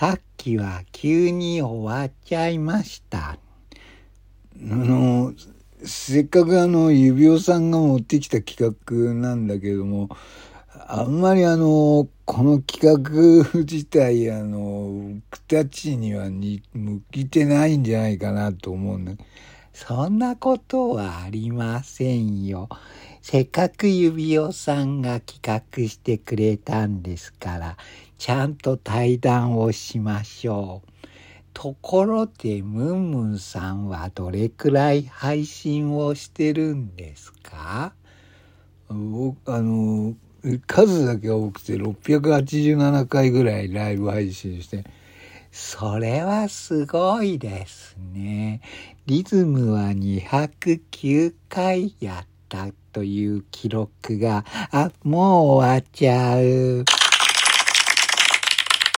さっきは急に終わっちゃいました。あの、せっかくあの、指輪さんが持ってきた企画なんだけども、あんまりあの、この企画自体、あの、僕たちには向いてないんじゃないかなと思うんだけどそんなことはありませんよ。せっかく指輪さんが企画してくれたんですから、ちゃんと対談をしましょう。ところで、ムンムンさんはどれくらい配信をしてるんですか？あの、数だけ多くて687回ぐらいライブ配信して、それはすごいですね。リズムは209回やったという記録が、あ、もう終わっちゃう。